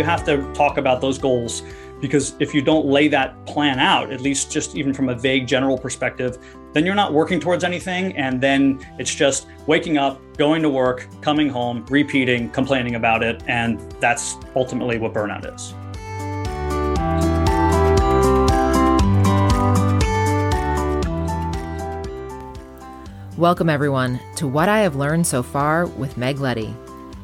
you have to talk about those goals because if you don't lay that plan out, at least just even from a vague general perspective, then you're not working towards anything. And then it's just waking up, going to work, coming home, repeating, complaining about it. And that's ultimately what burnout is. Welcome, everyone, to What I Have Learned So Far with Meg Leddy.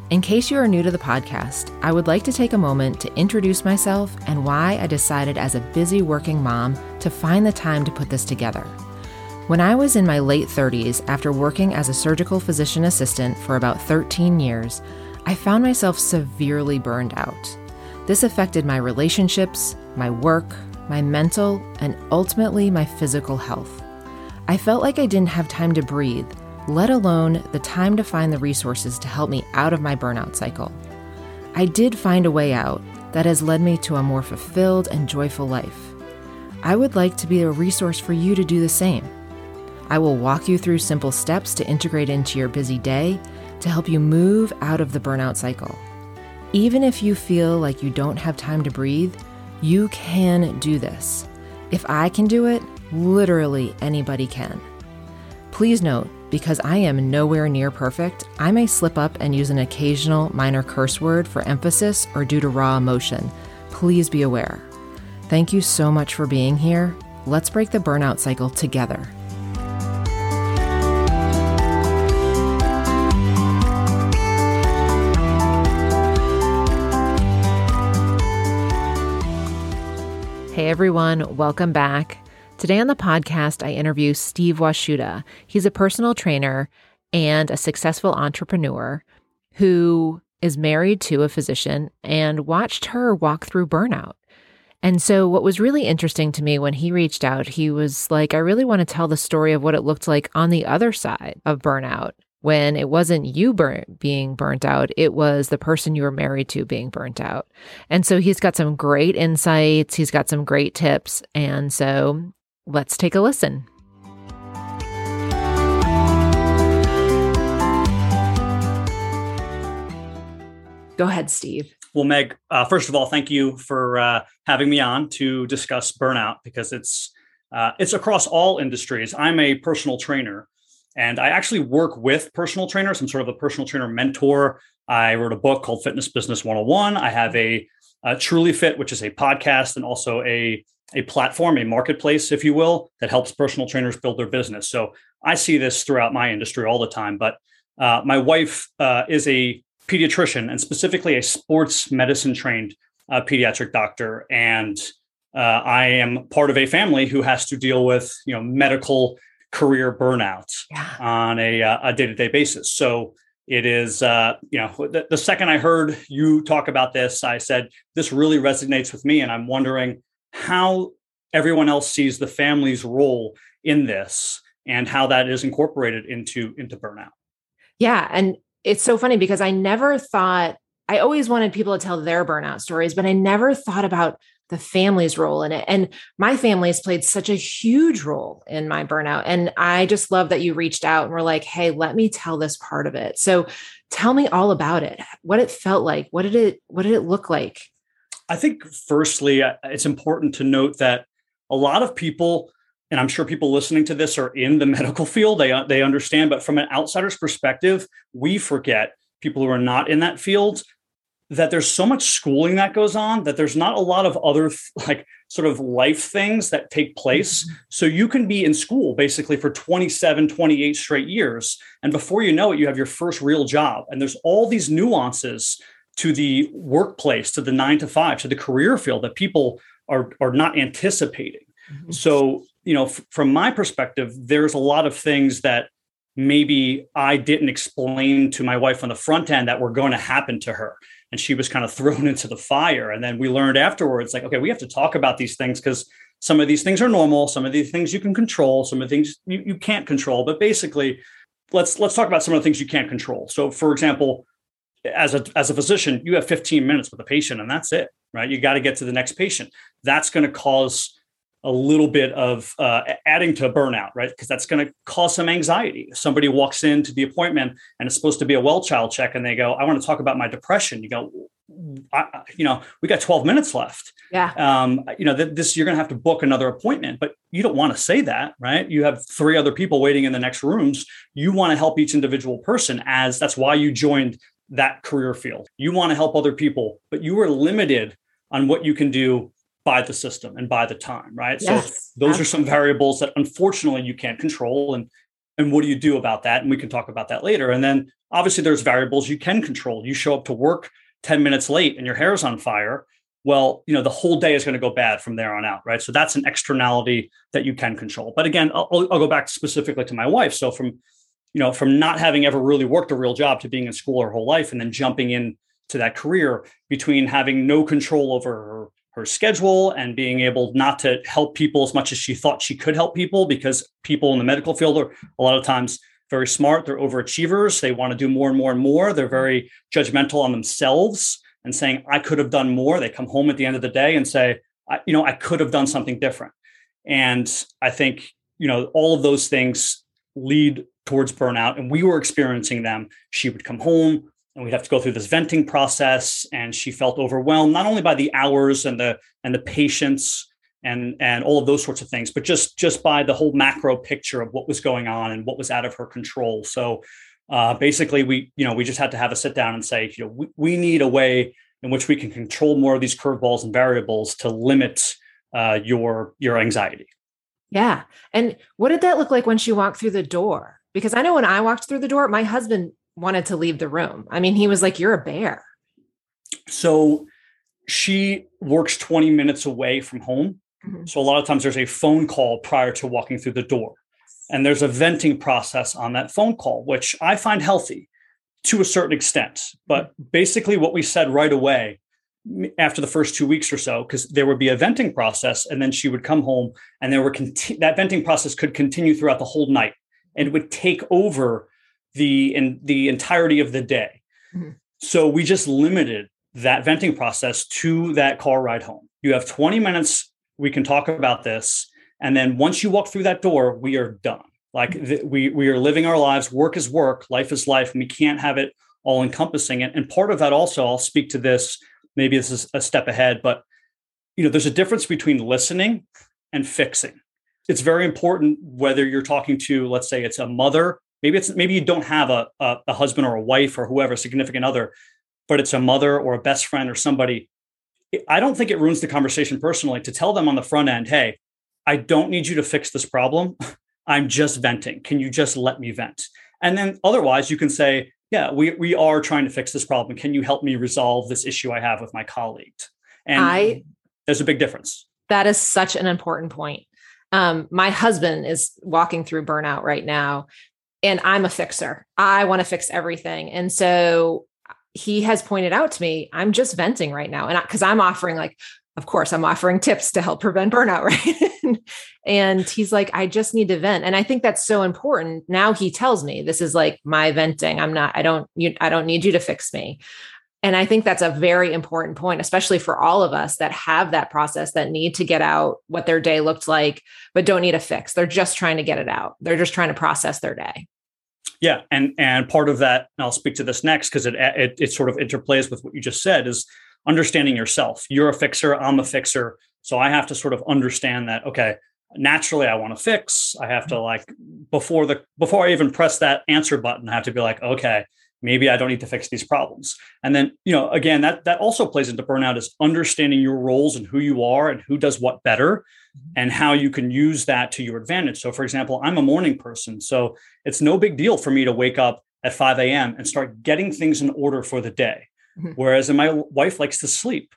In case you are new to the podcast, I would like to take a moment to introduce myself and why I decided as a busy working mom to find the time to put this together. When I was in my late 30s, after working as a surgical physician assistant for about 13 years, I found myself severely burned out. This affected my relationships, my work, my mental, and ultimately my physical health. I felt like I didn't have time to breathe, let alone the time to find the resources to help me out of my burnout cycle. I did find a way out that has led me to a more fulfilled and joyful life. I would like to be a resource for you to do the same. I will walk you through simple steps to integrate into your busy day to help you move out of the burnout cycle. Even if you feel like you don't have time to breathe, you can do this. If I can do it, Literally anybody can. Please note, because I am nowhere near perfect, I may slip up and use an occasional minor curse word for emphasis or due to raw emotion. Please be aware. Thank you so much for being here. Let's break the burnout cycle together. Hey everyone, welcome back. Today on the podcast, I interview Steve Washuta. He's a personal trainer and a successful entrepreneur who is married to a physician and watched her walk through burnout. And so, what was really interesting to me when he reached out, he was like, I really want to tell the story of what it looked like on the other side of burnout when it wasn't you being burnt out, it was the person you were married to being burnt out. And so he's got some great insights, he's got some great tips. And so Let's take a listen. Go ahead, Steve. Well, Meg, uh, first of all, thank you for uh, having me on to discuss burnout because it's uh, it's across all industries. I'm a personal trainer, and I actually work with personal trainers. I'm sort of a personal trainer mentor. I wrote a book called Fitness Business 101. I have a, a Truly Fit, which is a podcast, and also a a platform, a marketplace, if you will, that helps personal trainers build their business. So I see this throughout my industry all the time. But uh, my wife uh, is a pediatrician and specifically a sports medicine trained uh, pediatric doctor. And uh, I am part of a family who has to deal with, you know, medical career burnout yeah. on a, uh, a day-to-day basis. So it is, uh, you know, the, the second I heard you talk about this, I said, this really resonates with me. And I'm wondering, how everyone else sees the family's role in this and how that is incorporated into into burnout. Yeah and it's so funny because i never thought i always wanted people to tell their burnout stories but i never thought about the family's role in it. And my family has played such a huge role in my burnout and i just love that you reached out and were like hey let me tell this part of it. So tell me all about it what it felt like what did it what did it look like I think, firstly, uh, it's important to note that a lot of people, and I'm sure people listening to this are in the medical field, they, uh, they understand, but from an outsider's perspective, we forget people who are not in that field that there's so much schooling that goes on that there's not a lot of other like sort of life things that take place mm-hmm. so you can be in school basically for 27 28 straight years and before you know it you have your first real job and there's all these nuances to the workplace, to the nine to five, to the career field that people are are not anticipating. Mm-hmm. So, you know, f- from my perspective, there's a lot of things that maybe I didn't explain to my wife on the front end that were going to happen to her. And she was kind of thrown into the fire. And then we learned afterwards, like, okay, we have to talk about these things because some of these things are normal, some of these things you can control, some of the things you, you can't control. But basically, let's let's talk about some of the things you can't control. So, for example, as a as a physician, you have 15 minutes with a patient and that's it, right? You got to get to the next patient. That's going to cause a little bit of uh, adding to burnout, right? Because that's going to cause some anxiety. Somebody walks into the appointment and it's supposed to be a well child check, and they go, "I want to talk about my depression." You go, I, you know, we got 12 minutes left. Yeah. Um, you know, th- this, you're going to have to book another appointment, but you don't want to say that, right? You have three other people waiting in the next rooms. You want to help each individual person as that's why you joined that career field. You want to help other people, but you are limited on what you can do by the system and by the time, right? Yes, so those absolutely. are some variables that unfortunately you can't control. And and what do you do about that? And we can talk about that later. And then obviously there's variables you can control. You show up to work 10 minutes late and your hair is on fire. Well, you know, the whole day is going to go bad from there on out, right? So that's an externality that you can control. But again, I'll, I'll go back specifically to my wife. So from, you know, from not having ever really worked a real job to being in school her whole life and then jumping in to that career between having no control over her her schedule and being able not to help people as much as she thought she could help people because people in the medical field are a lot of times very smart they're overachievers they want to do more and more and more they're very judgmental on themselves and saying i could have done more. They come home at the end of the day and say you know i could have done something different. And i think you know all of those things lead towards burnout and we were experiencing them. She would come home and we'd have to go through this venting process and she felt overwhelmed not only by the hours and the and the patients and and all of those sorts of things but just just by the whole macro picture of what was going on and what was out of her control. So uh, basically we you know we just had to have a sit down and say you know we, we need a way in which we can control more of these curveballs and variables to limit uh, your your anxiety yeah and what did that look like when she walked through the door because i know when i walked through the door my husband wanted to leave the room. I mean, he was like, You're a bear. So she works 20 minutes away from home. Mm-hmm. So a lot of times there's a phone call prior to walking through the door. And there's a venting process on that phone call, which I find healthy to a certain extent. But basically, what we said right away after the first two weeks or so, because there would be a venting process, and then she would come home, and there were conti- that venting process could continue throughout the whole night, and would take over the in the entirety of the day. Mm-hmm. So we just limited that venting process to that car ride home. You have 20 minutes. We can talk about this, and then once you walk through that door, we are done. Like mm-hmm. the, we we are living our lives. Work is work. Life is life, and we can't have it all encompassing. And, and part of that also, I'll speak to this. Maybe this is a step ahead, but you know, there's a difference between listening and fixing. It's very important whether you're talking to, let's say, it's a mother. Maybe it's maybe you don't have a, a, a husband or a wife or whoever significant other but it's a mother or a best friend or somebody. I don't think it ruins the conversation personally to tell them on the front end hey i don't need you to fix this problem. I'm just venting. Can you just let me vent? And then otherwise you can say yeah we, we are trying to fix this problem can you help me resolve this issue i have with my colleague and I, there's a big difference that is such an important point um, my husband is walking through burnout right now and I'm a fixer. I want to fix everything. And so he has pointed out to me, I'm just venting right now. And because I'm offering, like, of course, I'm offering tips to help prevent burnout, right? and he's like, I just need to vent. And I think that's so important. Now he tells me this is like my venting. I'm not, I don't, you, I don't need you to fix me. And I think that's a very important point, especially for all of us that have that process that need to get out what their day looked like, but don't need a fix. They're just trying to get it out. They're just trying to process their day. Yeah, and and part of that, and I'll speak to this next because it, it it sort of interplays with what you just said is understanding yourself. You're a fixer. I'm a fixer. So I have to sort of understand that. Okay, naturally, I want to fix. I have to like before the before I even press that answer button, I have to be like, okay, maybe i don't need to fix these problems and then you know again that that also plays into burnout is understanding your roles and who you are and who does what better mm-hmm. and how you can use that to your advantage so for example i'm a morning person so it's no big deal for me to wake up at 5 a.m and start getting things in order for the day mm-hmm. Mm-hmm. whereas my wife likes to sleep.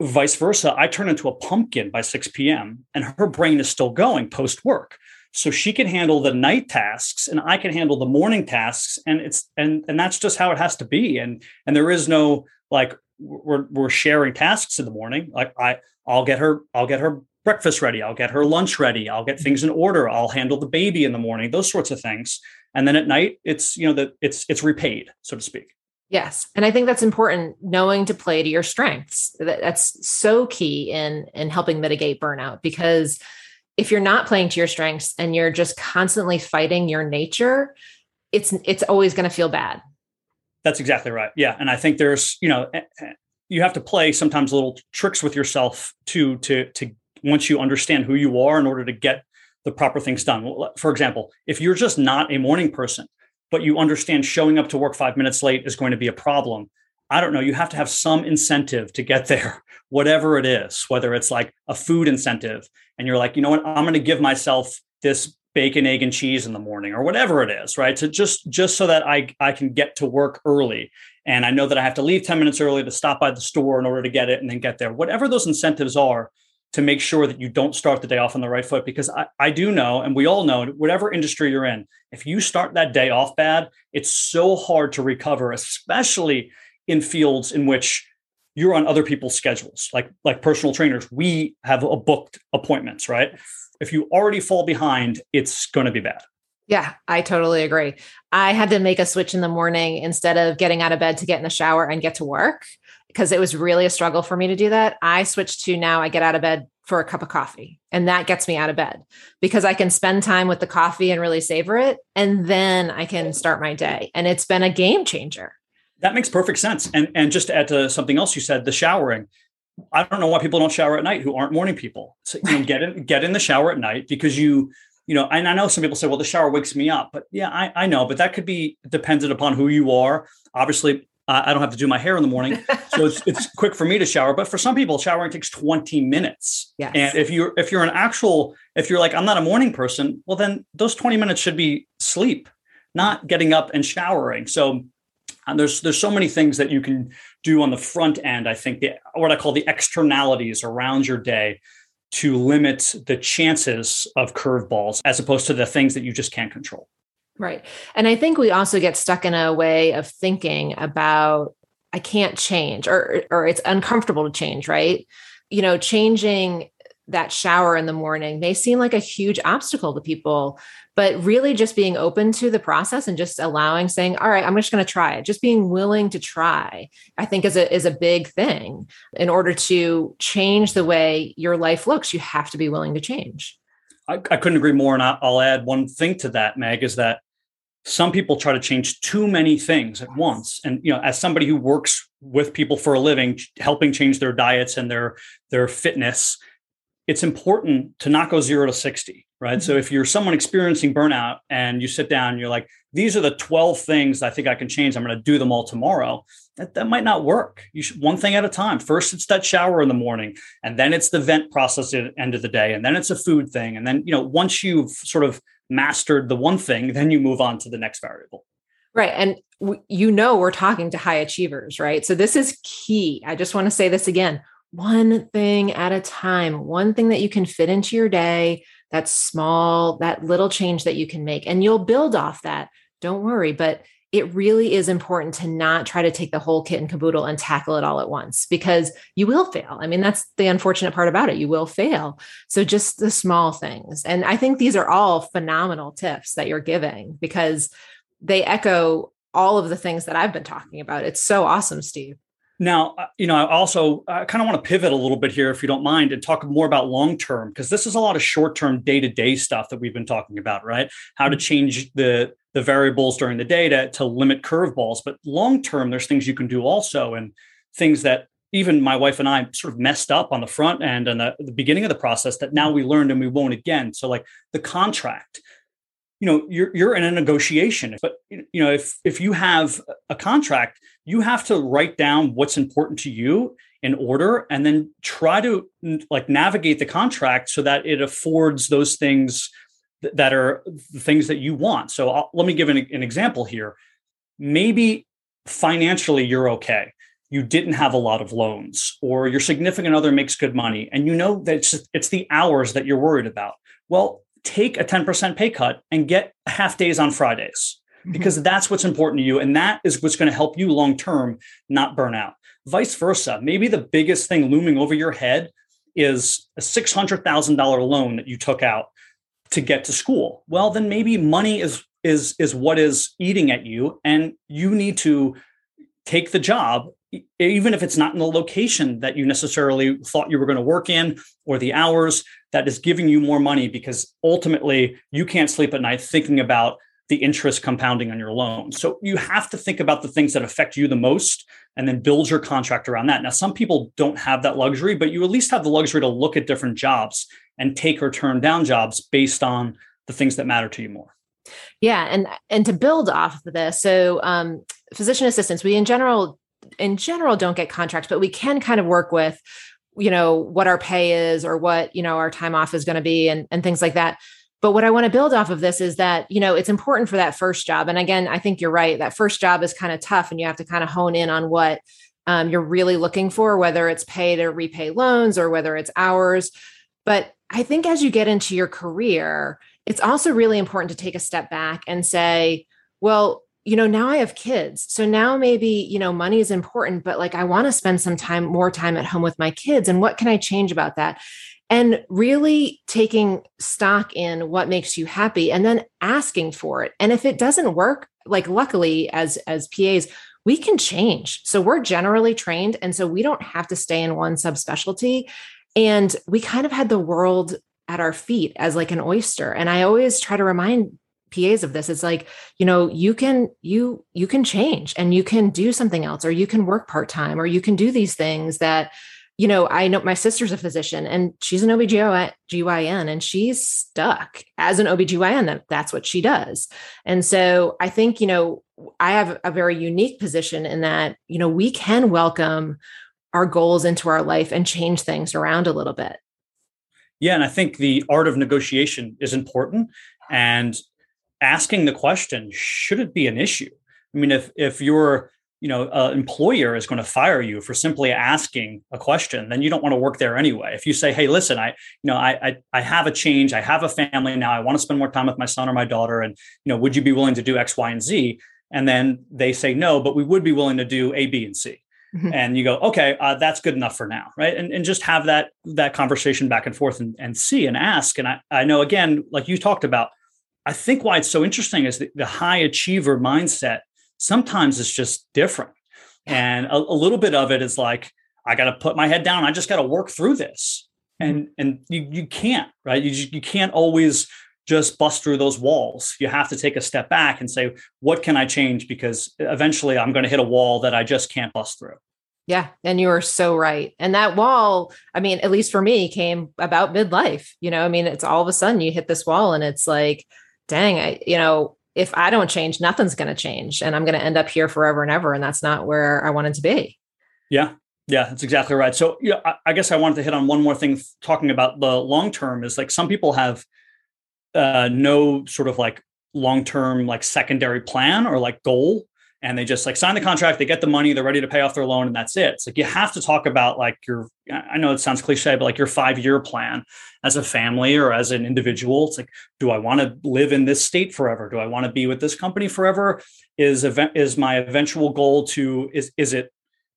Vice versa i turn into a pumpkin by 6 p.m and her brain is still going post work. So she can handle the night tasks and i can handle the morning tasks and it's and and that's just how it has to be. And and there is no like we're we're sharing tasks in the morning. Like i i'll get her i'll get her breakfast ready. I'll get her lunch ready. I'll get things in order. I'll handle the baby in the morning those sorts of things. And then at night it's you know that it's it's repaid so to speak Yes. And I think that's important knowing to play to your strengths. That's so key in in helping mitigate burnout because if you're not playing to your strengths and you're just constantly fighting your nature, it's it's always going to feel bad. That's exactly right. Yeah, and I think there's, you know, eh, eh, you have to play sometimes little tricks with yourself to to to once you understand who you are in order to get the proper things done. For example, if you're just not a morning person, but you understand showing up to work five minutes late is going to be a problem, I don't know, you have to have some incentive to get there, whatever it is, whether it's like a food incentive. And you're like, you know what, I'm going to give myself this bacon, egg, and cheese in the morning or whatever it is, right? So just just so that I I can get to work early. And I know that I have to leave 10 minutes early to stop by the store in order to get it and then get there. Whatever those incentives are to make sure that you don't start the day off on the right foot. Because I, I do know, and we all know, whatever industry you're in, if you start that day off bad, it's so hard to recover, especially in fields in which you're on other people's schedules like like personal trainers. We have a booked appointments right? If you already fall behind it's going to be bad. Yeah i totally agree. I had to make a switch in the morning instead of getting out of bed to get in the shower and get to work because it was really a struggle for me to do that i switched to now i get out of bed for a cup of coffee and that gets me out of bed because i can spend time with the coffee and really savor it and then i can start my day and it's been a game changer that makes perfect sense. And and just to add to something else you said, the showering. I don't know why people don't shower at night who aren't morning people. So you know, get in get in the shower at night because you you know, and I know some people say, well, the shower wakes me up, but yeah, I, I know, but that could be dependent upon who you are. Obviously, uh, I don't have to do my hair in the morning, so it's it's quick for me to shower. But for some people, showering takes twenty minutes. Yes. And if you're if you're an actual if you're like I'm not a morning person, well then those twenty minutes should be sleep, not getting up and showering. So and there's there's so many things that you can do on the front end. I think the, what I call the externalities around your day to limit the chances of curveballs as opposed to the things that you just can't control. Right. And I think we also get stuck in a way of thinking about I can't change or or it's uncomfortable to change, right? You know, changing that shower in the morning may seem like a huge obstacle to people but really just being open to the process and just allowing saying all right i'm just going to try it just being willing to try i think is a is a big thing in order to change the way your life looks you have to be willing to change i, I couldn't agree more and i'll add one thing to that meg is that some people try to change too many things at once and you know as somebody who works with people for a living helping change their diets and their their fitness it's important to not go zero to 60, right? Mm-hmm. So if you're someone experiencing burnout and you sit down and you're like, these are the 12 things I think I can change, I'm going to do them all tomorrow. That, that might not work. You should one thing at a time. First, it's that shower in the morning, and then it's the vent process at the end of the day, and then it's a food thing. And then, you know, once you've sort of mastered the one thing, then you move on to the next variable. Right. And w- you know, we're talking to high achievers, right? So this is key. I just want to say this again one thing at a time, one thing that you can fit into your day, that's small, that little change that you can make, and you'll build off that. Don't worry. But it really is important to not try to take the whole kit and caboodle and tackle it all at once because you will fail. I mean, that's the unfortunate part about it. You will fail. So just the small things. And I think these are all phenomenal tips that you're giving because they echo all of the things that I've been talking about. It's so awesome, Steve. Now, uh, you know, I also I kind of want to pivot a little bit here, if you don't mind, and talk more about long term, because this is a lot of short term, day to day stuff that we've been talking about, right? How to mm-hmm. change the the variables during the day to, to limit curveballs. But long term, there's things you can do also, and things that even my wife and I sort of messed up on the front end and the, the beginning of the process that now we learned and we won't again. So, like the contract, you know you're you're in a negotiation. But you know if if you have a contract you have to write down what's important to you in order and then try to like navigate the contract so that it affords those things that are the things that you want. So I'll, let me give an, an example here. Maybe financially you're okay. You didn't have a lot of loans or your significant other makes good money and you know that it's, it's the hours that you're worried about. Well take a 10% pay cut and get half days on Fridays mm-hmm. because that's what's important to you. And that is what's going to help you long term not burn out. Vice versa. Maybe the biggest thing looming over your head is a $600,000 loan that you took out to get to school. Well, then maybe money is is is what is eating at you and you need to take the job even if it's not in the location that you necessarily thought you were going to work in or the hours that is giving you more money because ultimately you can't sleep at night thinking about the interest compounding on your loan. So you have to think about the things that affect you the most and then build your contract around that. Now, some people don't have that luxury, but you at least have the luxury to look at different jobs and take or turn down jobs based on the things that matter to you more. Yeah, and and to build off of this, so um, physician assistants, we in general in general don't get contracts, but we can kind of work with, you know, what our pay is or what you know our time off is going to be, and and things like that. But what I want to build off of this is that, you know, it's important for that first job. And again, I think you're right. That first job is kind of tough and you have to kind of hone in on what um, you're really looking for, whether it's pay to repay loans or whether it's hours. But I think as you get into your career, it's also really important to take a step back and say, well, you know, now I have kids. So now maybe, you know, money is important, but like I want to spend some time, more time at home with my kids. And what can I change about that? And really taking stock in what makes you happy and then asking for it. And if it doesn't work, like luckily as as PAs, we can change. So we're generally trained. And so we don't have to stay in one subspecialty. And we kind of had the world at our feet as like an oyster. And I always try to remind PAs of this. It's like, you know, you can you you can change and you can do something else or you can work part-time or you can do these things that you know, I know my sister's a physician and she's an OBGYN and she's stuck as an OBGYN. That, that's what she does. And so I think, you know, I have a very unique position in that, you know, we can welcome our goals into our life and change things around a little bit. Yeah, and I think the art of negotiation is important and asking the question, should it be an issue? I mean, if if your you know an employer is going to fire you for simply asking a question, then you don't want to work there anyway. If you say, "Hey, listen, I you know I I, I have a change, I have a family now, I want to spend more time with my son or my daughter, and you know, would you be willing to do X, Y, and Z?" And then they say no, but we would be willing to do A, B, and C. Mm-hmm. And you go, okay, uh, that's good enough for now, right? And, and just have that that conversation back and forth and, and see and ask. And I, I know again, like you talked about, I think why it's so interesting is the, the high achiever mindset sometimes is just different. And a, a little bit of it is like, I got to put my head down. I just got to work through this. And and you you can't, right? You you can't always just bust through those walls. You have to take a step back and say, what can I change? Because eventually I'm going to hit a wall that I just can't bust through. Yeah. And you are so right. And that wall, I mean, at least for me, came about midlife. You know, I mean, it's all of a sudden you hit this wall and it's like, dang, I, you know, if I don't change, nothing's going to change. And I'm going to end up here forever and ever. And that's not where I wanted to be. Yeah. Yeah, that's exactly right. So, yeah, I, I guess I wanted to hit on one more thing talking about the long term is like some people have uh, no sort of like long term, like secondary plan or like goal and they just like sign the contract, they get the money, they're ready to pay off their loan, and that's it. It's like you have to talk about like your, I know it sounds cliche, but like your five year plan as a family or as an individual. It's like, do I want to live in this state forever? Do I want to be with this company forever? Is event is my eventual goal to is is it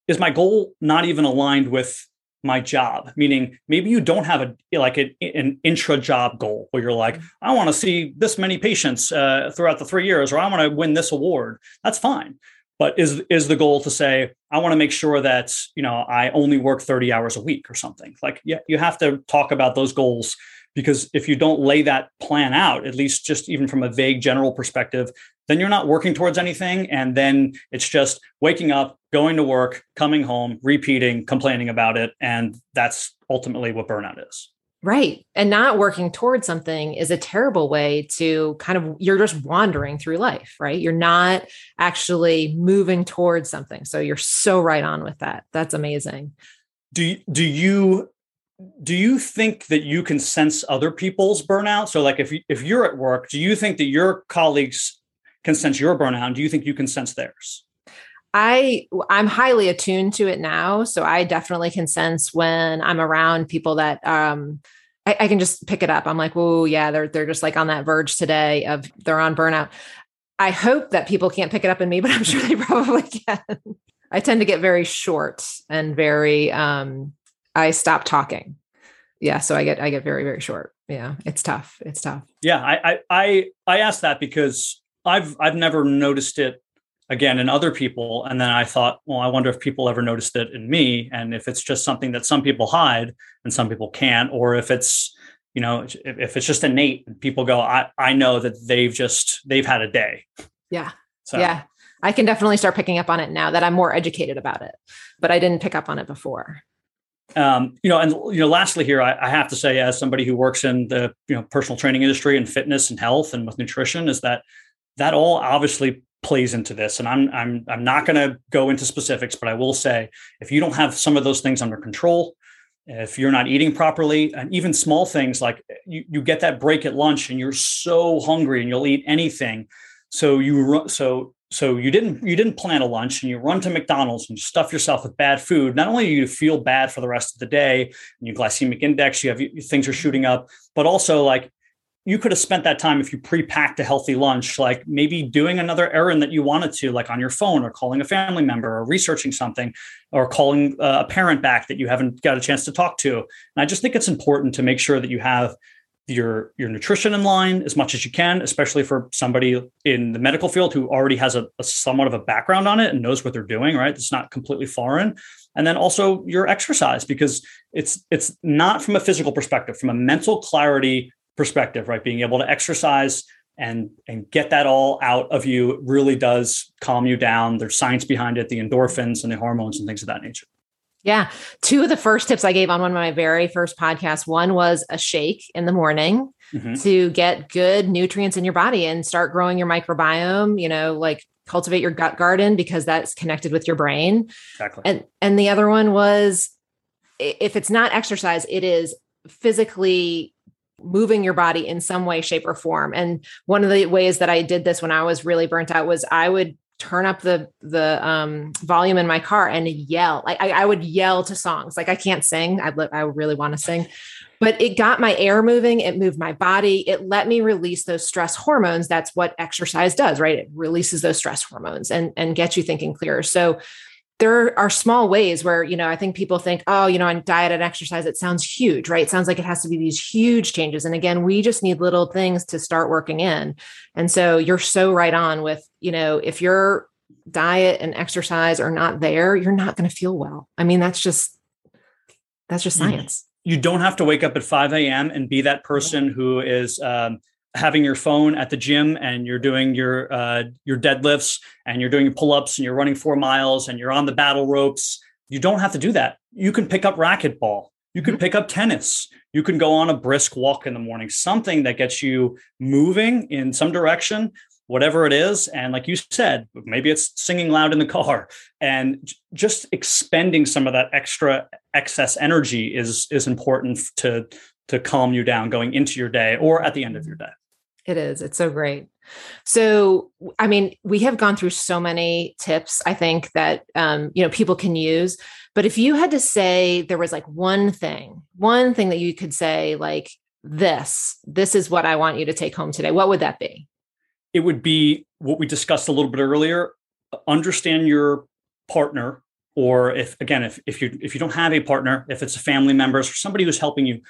is my goal not even aligned with my job meaning maybe you don't have a like a, an intra job goal where you're like mm-hmm. i want to see this many patients uh, throughout the three years or i want to win this award. That's fine. But is is the goal to say i want to make sure that you know i only work 30 hours a week or something? Like yeah you have to talk about those goals because if you don't lay that plan out at least just even from a vague general perspective then you're not working towards anything. And then it's just waking up going to work coming home repeating complaining about it. And that's ultimately what burnout is. Right. And not working towards something is a terrible way to kind of you're just wandering through life right? You're not actually moving towards something. So you're so right on with that. That's amazing. Do do you do you think that you can sense other people's burnout? So like if you, if you're at work do you think that your colleagues can sense your burnout? Do you think you can sense theirs? I i'm highly attuned to it now so i definitely can sense when i'm around people that um I, I can just pick it up. I'm like oh yeah they're they're just like on that verge today of they're on burnout. I hope that people can't pick it up in me but i'm sure they probably can. I tend to get very short and very um I stop talking. Yeah, so I get I get very very short. Yeah, it's tough. It's tough. Yeah, I I I, I asked that because I've I've never noticed it again in other people and then i thought well i wonder if people ever noticed it in me and if it's just something that some people hide and some people can't or if it's you know if, if it's just innate people go i i know that they've just they've had a day yeah so. yeah I can definitely start picking up on it now that I'm more educated about it, but I didn't pick up on it before. Um, you know, and you know, lastly here, I, I, have to say, as somebody who works in the you know personal training industry and fitness and health and with nutrition, is that that all obviously plays into this. And I'm I'm I'm not going to go into specifics, but I will say, if you don't have some of those things under control, if you're not eating properly, and even small things like you, you get that break at lunch and you're so hungry and you'll eat anything. So you so so you didn't you didn't plan a lunch and you run to McDonald's and you stuff yourself with bad food. Not only do you feel bad for the rest of the day, and your glycemic index, you have things are shooting up, but also like you could have spent that time if you pre-packed a healthy lunch, like maybe doing another errand that you wanted to, like on your phone or calling a family member or researching something or calling uh, a parent back that you haven't got a chance to talk to. And I just think it's important to make sure that you have your your nutrition in line as much as you can, especially for somebody in the medical field who already has a, a, somewhat of a background on it and knows what they're doing. Right, it's not completely foreign. And then also your exercise because it's it's not from a physical perspective, from a mental clarity perspective. Right, being able to exercise and and get that all out of you really does calm you down. There's science behind it, the endorphins and the hormones and things of that nature. Yeah. Two of the first tips I gave on one of my very first podcasts one was a shake in the morning mm-hmm. to get good nutrients in your body and start growing your microbiome, you know, like cultivate your gut garden because that's connected with your brain. Exactly. And and the other one was if it's not exercise, it is physically moving your body in some way shape or form and one of the ways that i did this when i was really burnt out was i would turn up the the um, volume in my car and yell. Like I, I would yell to songs. Like I can't sing. I I really want to sing, but it got my air moving. It moved my body. It let me release those stress hormones. That's what exercise does, right? It releases those stress hormones and and gets you thinking clearer. So there are small ways where you know i think people think oh you know on diet and exercise it sounds huge right? It sounds like it has to be these huge changes. And again we just need little things to start working in. And so you're so right on with you know if your diet and exercise are not there you're not going to feel well. I mean that's just that's just science. you, don't have to wake up at 5 a.m and be that person who is um, having your phone at the gym and you're doing your uh, your deadlifts and you're doing your pull-ups and you're running four miles and you're on the battle ropes you don't have to do that. You can pick up racquetball. You can mm-hmm. pick up tennis. You can go on a brisk walk in the morning. Something that gets you moving in some direction whatever it is. And like you said maybe it's singing loud in the car. And just expending some of that extra excess energy is is important to to calm you down going into your day or at the end of your day it is. It's so great. So, I mean, we have gone through so many tips, I think that, um, you know, people can use, but if you had to say there was like one thing, one thing that you could say, like this, this is what I want you to take home today, what would that be? It would be what we discussed a little bit earlier. Understand your partner, or if again, if, if you if you don't have a partner, if it's a family member or somebody who's helping you,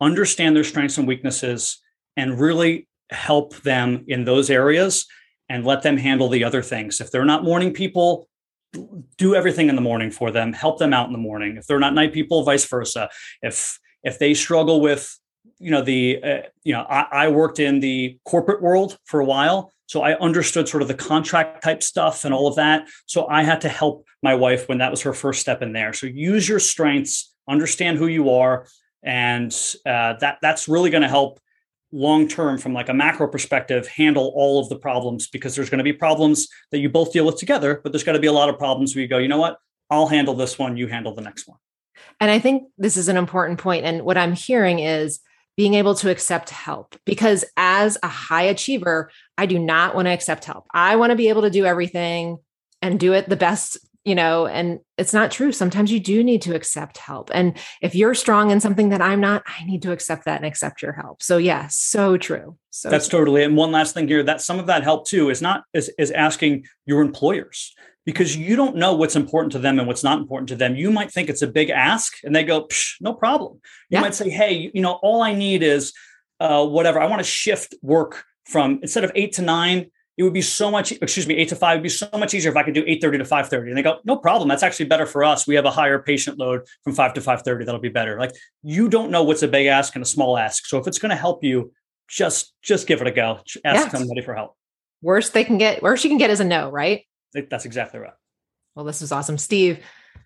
understand their strengths and weaknesses and really help them in those areas and let them handle the other things. If they're not morning people, do everything in the morning for them, help them out in the morning. If they're not night people, vice versa. If if they struggle with, you know, the uh, you know, I, I worked in the corporate world for a while, so I understood sort of the contract type stuff and all of that. So I had to help my wife when that was her first step in there. So use your strengths, understand who you are, and uh, that that's really going to help long term from like a macro perspective handle all of the problems because there's going to be problems that you both deal with together but there's got to be a lot of problems where you go you know what? I'll handle this one you handle the next one. And i think this is an important point and what i'm hearing is being able to accept help because as a high achiever i do not want to accept help. I want to be able to do everything and do it the best you know, and it's not true. Sometimes you do need to accept help. And if you're strong in something that I'm not, I need to accept that and accept your help. So yeah, so true. So that's true. totally. And one last thing here, that some of that help too is not is, is asking your employers because you don't know what's important to them and what's not important to them. You might think it's a big ask and they go, no problem. You yeah. might say, hey, you know, all I need is uh, whatever. I want to shift work from instead of eight to nine, it would be so much excuse me 8 to 5 would be so much easier if i could do 8.30 to 5.30 and they go no problem that's actually better for us we have a higher patient load from 5 to 5.30 that'll be better like you don't know what's a big ask and a small ask so if it's going to help you just just give it a go ask yes. somebody for help worst they can get worst you can get is a no right that's exactly right. Well, this is awesome. Steve,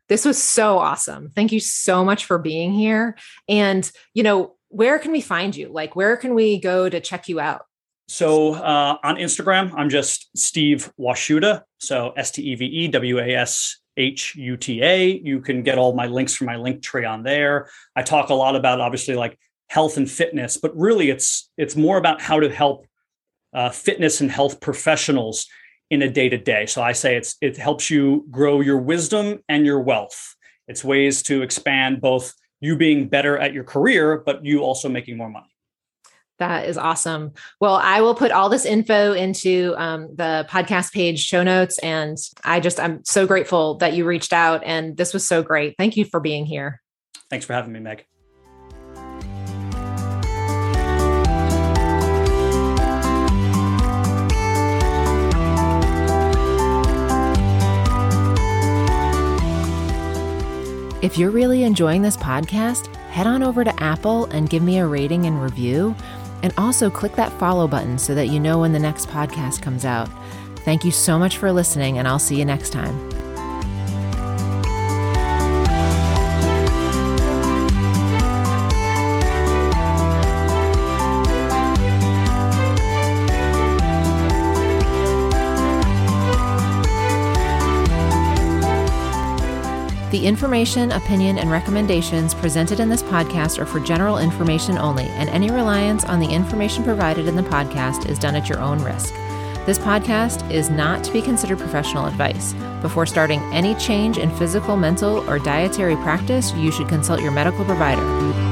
this was so awesome. Thank you so much for being here. And, you know, where can we find you? Like, where can we go to check you out? So uh, on Instagram, I'm just Steve Washuta. So S T E V E W A S H U T A. You can get all my links from my link tree on there. I talk a lot about obviously like health and fitness, but really it's it's more about how to help uh, fitness and health professionals in a day to day. So I say it's it helps you grow your wisdom and your wealth. It's ways to expand both you being better at your career, but you also making more money. That is awesome. Well, I will put all this info into um, the podcast page show notes. And I just, I'm so grateful that you reached out. And this was so great. Thank you for being here. Thanks for having me, Meg. If you're really enjoying this podcast, head on over to Apple and give me a rating and review. And also click that follow button so that you know when the next podcast comes out. Thank you so much for listening, and I'll see you next time. The information, opinion, and recommendations presented in this podcast are for general information only, and any reliance on the information provided in the podcast is done at your own risk. This podcast is not to be considered professional advice. Before starting any change in physical, mental, or dietary practice, you should consult your medical provider.